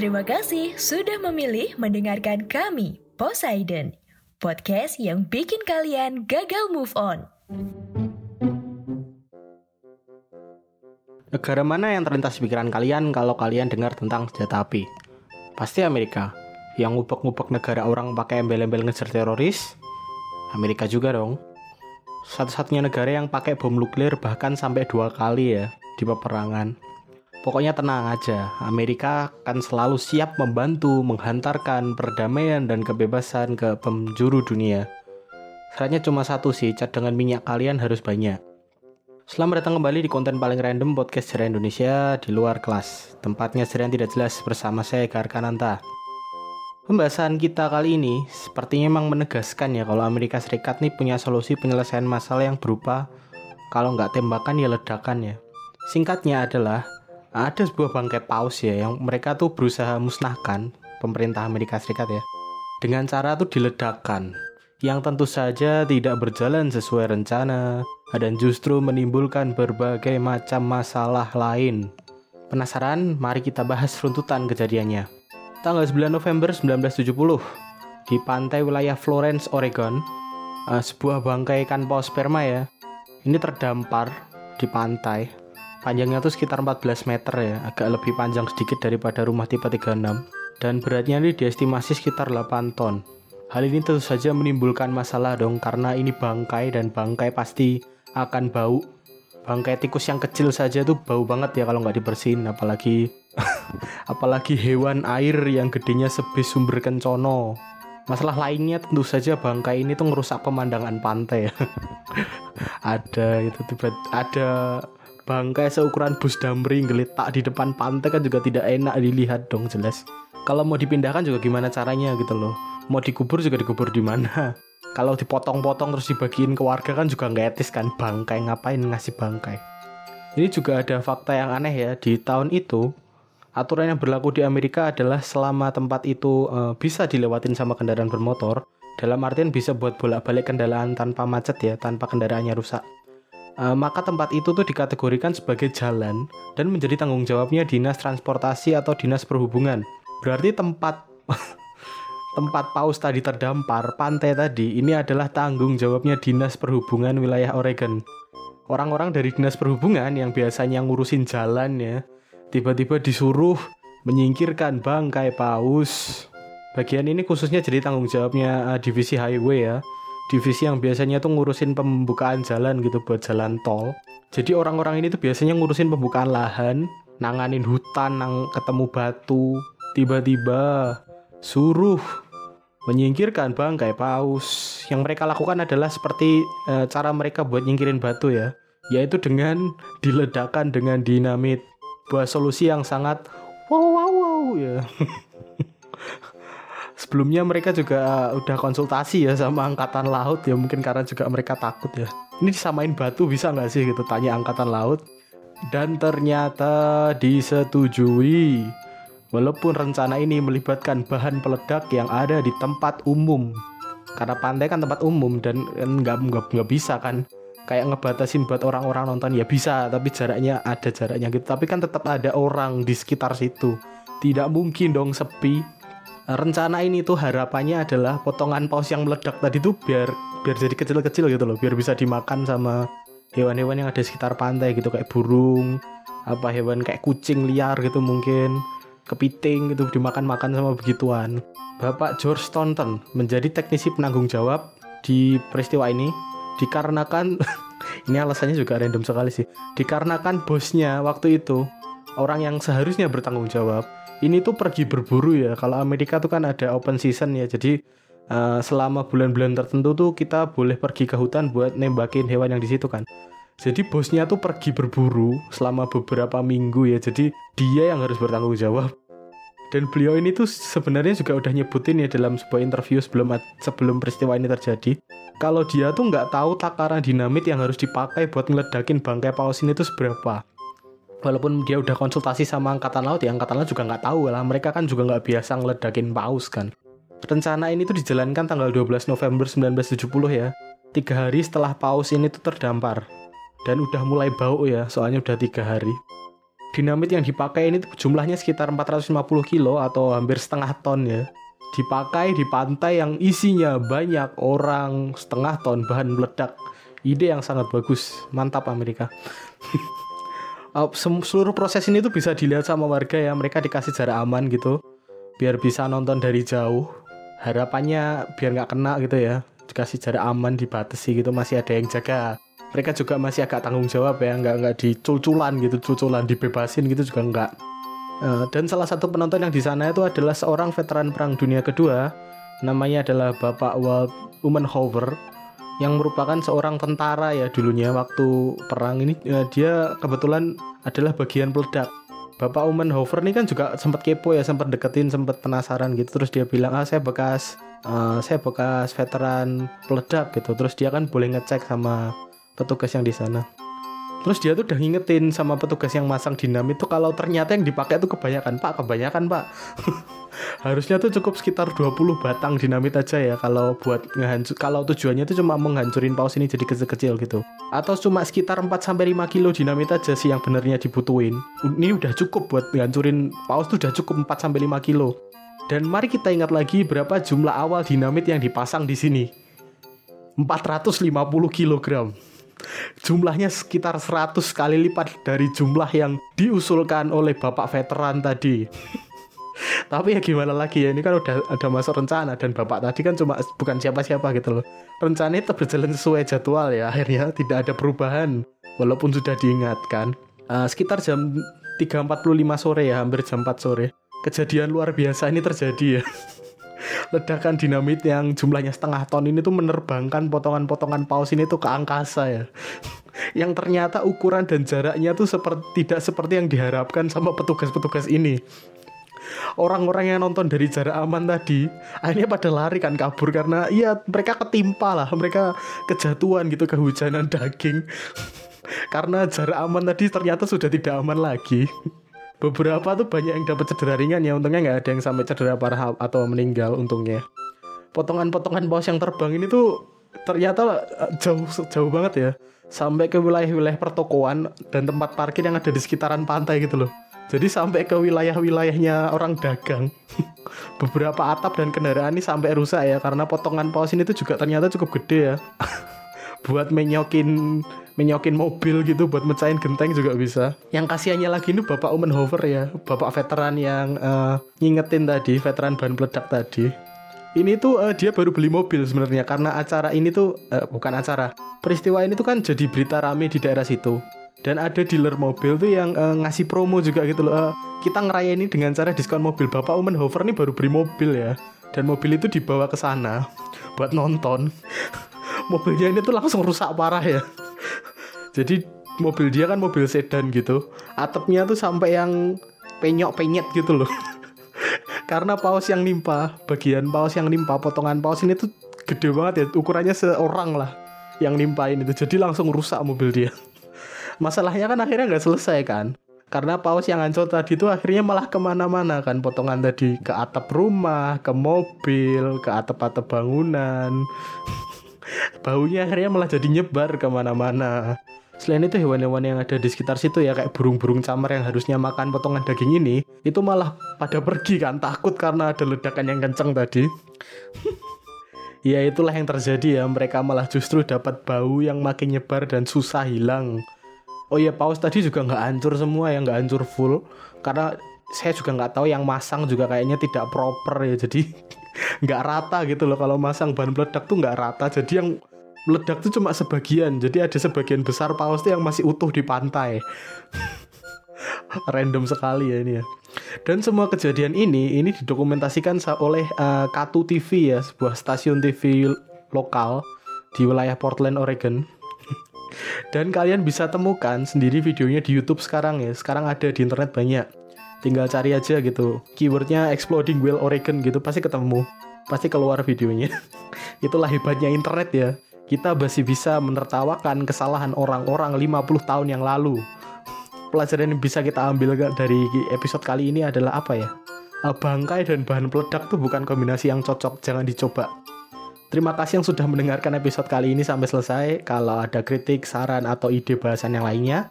Terima kasih sudah memilih mendengarkan kami, Poseidon, podcast yang bikin kalian gagal move on. Negara mana yang terlintas pikiran kalian kalau kalian dengar tentang senjata api? Pasti Amerika. Yang ngubek-ngubek negara orang pakai embel-embel ngejar teroris? Amerika juga dong. Satu-satunya negara yang pakai bom nuklir bahkan sampai dua kali ya di peperangan. Pokoknya tenang aja, Amerika akan selalu siap membantu menghantarkan perdamaian dan kebebasan ke penjuru dunia. Syaratnya cuma satu sih, cadangan minyak kalian harus banyak. Selamat datang kembali di konten paling random podcast sejarah Indonesia di luar kelas. Tempatnya sejarah tidak jelas bersama saya Garkananta. Pembahasan kita kali ini sepertinya memang menegaskan ya kalau Amerika Serikat nih punya solusi penyelesaian masalah yang berupa kalau nggak tembakan ya ledakan ya. Singkatnya adalah ada sebuah bangkai paus ya yang mereka tuh berusaha musnahkan pemerintah Amerika Serikat ya dengan cara tuh diledakkan yang tentu saja tidak berjalan sesuai rencana dan justru menimbulkan berbagai macam masalah lain. Penasaran? Mari kita bahas runtutan kejadiannya. Tanggal 9 November 1970 di pantai wilayah Florence, Oregon, uh, sebuah bangkai ikan paus sperma ya. Ini terdampar di pantai Panjangnya tuh sekitar 14 meter ya, agak lebih panjang sedikit daripada rumah tipe 36. Dan beratnya ini diestimasi sekitar 8 ton. Hal ini tentu saja menimbulkan masalah dong karena ini bangkai dan bangkai pasti akan bau. Bangkai tikus yang kecil saja tuh bau banget ya kalau nggak dibersihin, apalagi apalagi hewan air yang gedenya sebis sumber kencono. Masalah lainnya tentu saja bangkai ini tuh ngerusak pemandangan pantai. ada itu tiba ada bangkai seukuran bus damri ngelitak di depan pantai kan juga tidak enak dilihat dong jelas. Kalau mau dipindahkan juga gimana caranya gitu loh. Mau dikubur juga dikubur di mana. Kalau dipotong-potong terus dibagiin ke warga kan juga nggak etis kan bangkai ngapain ngasih bangkai. Ini juga ada fakta yang aneh ya di tahun itu aturan yang berlaku di Amerika adalah selama tempat itu e, bisa dilewatin sama kendaraan bermotor dalam artian bisa buat bolak-balik kendaraan tanpa macet ya tanpa kendaraannya rusak uh, maka tempat itu tuh dikategorikan sebagai jalan dan menjadi tanggung jawabnya dinas transportasi atau dinas perhubungan. Berarti tempat tempat paus tadi terdampar, pantai tadi, ini adalah tanggung jawabnya dinas perhubungan wilayah Oregon. Orang-orang dari dinas perhubungan yang biasanya ngurusin jalan ya, tiba-tiba disuruh menyingkirkan bangkai paus. Bagian ini khususnya jadi tanggung jawabnya uh, divisi highway ya divisi yang biasanya tuh ngurusin pembukaan jalan gitu buat jalan tol. Jadi orang-orang ini tuh biasanya ngurusin pembukaan lahan, nanganin hutan, nang ketemu batu, tiba-tiba suruh menyingkirkan bangkai paus. Yang mereka lakukan adalah seperti e, cara mereka buat nyingkirin batu ya, yaitu dengan diledakkan dengan dinamit. Buat solusi yang sangat wow wow wow ya. sebelumnya mereka juga udah konsultasi ya sama angkatan laut. Ya mungkin karena juga mereka takut ya. Ini disamain batu bisa nggak sih gitu tanya angkatan laut. Dan ternyata disetujui. Walaupun rencana ini melibatkan bahan peledak yang ada di tempat umum. Karena pantai kan tempat umum dan nggak nggak nggak bisa kan. Kayak ngebatasin buat orang-orang nonton ya bisa. Tapi jaraknya ada jaraknya gitu. Tapi kan tetap ada orang di sekitar situ. Tidak mungkin dong sepi rencana ini tuh harapannya adalah potongan paus yang meledak tadi tuh biar biar jadi kecil-kecil gitu loh. Biar bisa dimakan sama hewan-hewan yang ada sekitar pantai gitu kayak burung apa hewan kayak kucing liar gitu mungkin kepiting gitu dimakan-makan sama begituan. Bapak George Staunton menjadi teknisi penanggung jawab di peristiwa ini dikarenakan ini alasannya juga random sekali sih dikarenakan bosnya waktu itu orang yang seharusnya bertanggung jawab ini tuh pergi berburu ya. Kalau Amerika tuh kan ada open season ya. Jadi uh, selama bulan-bulan tertentu tuh kita boleh pergi ke hutan buat nembakin hewan yang di situ kan. Jadi bosnya tuh pergi berburu selama beberapa minggu ya. Jadi dia yang harus bertanggung jawab. Dan beliau ini tuh sebenarnya juga udah nyebutin ya dalam sebuah interview sebelum sebelum peristiwa ini terjadi. Kalau dia tuh nggak tahu takaran dinamit yang harus dipakai buat ngeledakin bangkai paus ini tuh seberapa walaupun dia udah konsultasi sama angkatan laut ya angkatan laut juga nggak tahu lah. Mereka kan juga nggak biasa ngeledakin paus kan. Rencana ini tuh dijalankan tanggal 12 November 1970 ya. Tiga hari setelah paus ini tuh terdampar. Dan udah mulai bau ya soalnya udah tiga hari. Dinamit yang dipakai ini jumlahnya sekitar 450 kilo atau hampir setengah ton ya. Dipakai di pantai yang isinya banyak orang setengah ton bahan meledak. Ide yang sangat bagus. Mantap Amerika uh, seluruh proses ini tuh bisa dilihat sama warga ya. Mereka dikasih jarak aman gitu. Biar bisa nonton dari jauh. Harapannya biar nggak kena gitu ya. Dikasih jarak aman dibatasi gitu. Masih ada yang jaga. Mereka juga masih agak tanggung jawab ya. Nggak nggak diculculan gitu. Culculan dibebasin gitu juga nggak. Uh, dan salah satu penonton yang di sana itu adalah seorang veteran perang dunia kedua. Namanya adalah Bapak Walt Umenhover yang merupakan seorang tentara ya dulunya waktu perang ini ya, dia kebetulan adalah bagian peledak. Bapak Umenhofer ini kan juga sempat kepo ya sempat deketin sempat penasaran gitu. Terus dia bilang ah saya bekas uh, saya bekas veteran peledak gitu. Terus dia kan boleh ngecek sama petugas yang di sana Terus dia tuh udah ngingetin sama petugas yang masang dinamit tuh kalau ternyata yang dipakai tuh kebanyakan pak, kebanyakan pak. Harusnya tuh cukup sekitar 20 batang dinamit aja ya kalau buat ngehancur kalau tujuannya tuh cuma menghancurin paus ini jadi kecil-kecil gitu. Atau cuma sekitar 4 sampai 5 kilo dinamit aja sih yang benernya dibutuhin. Ini udah cukup buat ngehancurin paus tuh udah cukup 4 sampai 5 kilo. Dan mari kita ingat lagi berapa jumlah awal dinamit yang dipasang di sini. 450 kilogram jumlahnya sekitar 100 kali lipat dari jumlah yang diusulkan oleh bapak veteran tadi. Tapi ya gimana lagi ya ini kan udah ada masa rencana dan bapak tadi kan cuma bukan siapa-siapa gitu loh. Rencana itu berjalan sesuai jadwal ya akhirnya tidak ada perubahan walaupun sudah diingatkan. Uh, sekitar jam 3.45 sore ya hampir jam 4 sore. Kejadian luar biasa ini terjadi ya ledakan dinamit yang jumlahnya setengah ton ini tuh menerbangkan potongan-potongan paus ini tuh ke angkasa ya. Yang ternyata ukuran dan jaraknya tuh seperti tidak seperti yang diharapkan sama petugas-petugas ini. Orang-orang yang nonton dari jarak aman tadi akhirnya pada lari kan kabur karena iya mereka ketimpa lah mereka kejatuhan gitu kehujanan daging. Karena jarak aman tadi ternyata sudah tidak aman lagi beberapa tuh banyak yang dapat cedera ringan ya. Untungnya nggak ada yang sampai cedera parah atau meninggal untungnya. Potongan-potongan paus yang terbang ini tuh ternyata eh, jauh jauh banget ya. Sampai ke wilayah-wilayah pertokoan dan tempat parkir yang ada di sekitaran pantai gitu loh. Jadi sampai ke wilayah-wilayahnya orang dagang beberapa atap dan kendaraan ini sampai rusak ya. Karena potongan paus ini tuh juga ternyata cukup gede ya buat menyokin menyokin mobil gitu buat mecahin genteng juga bisa. Yang kasihannya lagi ini Bapak Umenhofer ya, Bapak veteran yang uh, ngingetin tadi, veteran bahan peledak tadi. Ini tuh uh, dia baru beli mobil sebenarnya karena acara ini tuh uh, bukan acara. Peristiwa ini tuh kan jadi berita rame di daerah situ. Dan ada dealer mobil tuh yang uh, ngasih promo juga gitu loh. Uh, kita ngerayain ini dengan cara diskon mobil. Bapak Umenhofer ini baru beli mobil ya. Dan mobil itu dibawa ke sana buat nonton. Mobilnya ini tuh langsung rusak parah ya. Jadi mobil dia kan mobil sedan gitu. Atapnya tuh sampai yang penyok penyet gitu loh. Karena paus yang nimpa bagian paus yang nimpa potongan paus ini tuh gede banget ya. Ukurannya seorang lah yang nimpain itu. Jadi langsung rusak mobil dia. Masalahnya kan akhirnya nggak selesai kan. Karena paus yang hancur tadi itu akhirnya malah ke mana-mana kan. Potongan tadi ke atap rumah ke mobil ke atap-atap bangunan baunya akhirnya malah jadi nyebar ke mana-mana Selain itu hewan-hewan yang ada di sekitar situ ya kayak burung-burung camar yang harusnya makan potongan daging ini itu malah pada pergi kan takut karena ada ledakan yang kenceng tadi. ya itulah yang terjadi ya mereka malah justru dapat bau yang makin nyebar dan susah hilang. Oh iya paus tadi juga nggak hancur semua ya nggak hancur full karena saya juga nggak tahu yang masang juga kayaknya tidak proper ya jadi nggak rata gitu loh kalau masang ban peledak tuh nggak rata. Jadi yang meledak tuh cuma sebagian. Jadi ada sebagian besar paus tuh yang masih utuh di pantai. Random sekali ya ini ya. Dan semua kejadian ini ini didokumentasikan oleh uh, Katu TV ya sebuah stasiun TV lokal di wilayah Portland Oregon. Dan kalian bisa temukan sendiri videonya di YouTube sekarang ya. Sekarang ada di internet banyak tinggal cari aja gitu keywordnya exploding whale Oregon gitu pasti ketemu pasti keluar videonya itulah hebatnya internet ya kita masih bisa menertawakan kesalahan orang-orang 50 tahun yang lalu. Pelajaran yang bisa kita ambil dari episode kali ini adalah apa ya? Ah, bangkai dan bahan peledak tuh bukan kombinasi yang cocok, jangan dicoba. Terima kasih yang sudah mendengarkan episode kali ini sampai selesai. Kalau ada kritik, saran, atau ide bahasan yang lainnya,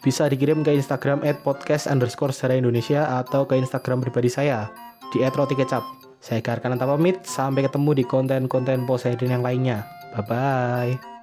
bisa dikirim ke Instagram at podcast underscore sejarah Indonesia atau ke Instagram pribadi saya di at roti kecap. Saya Garkan pamit, sampai ketemu di konten-konten Poseidon yang lainnya. Bye-bye.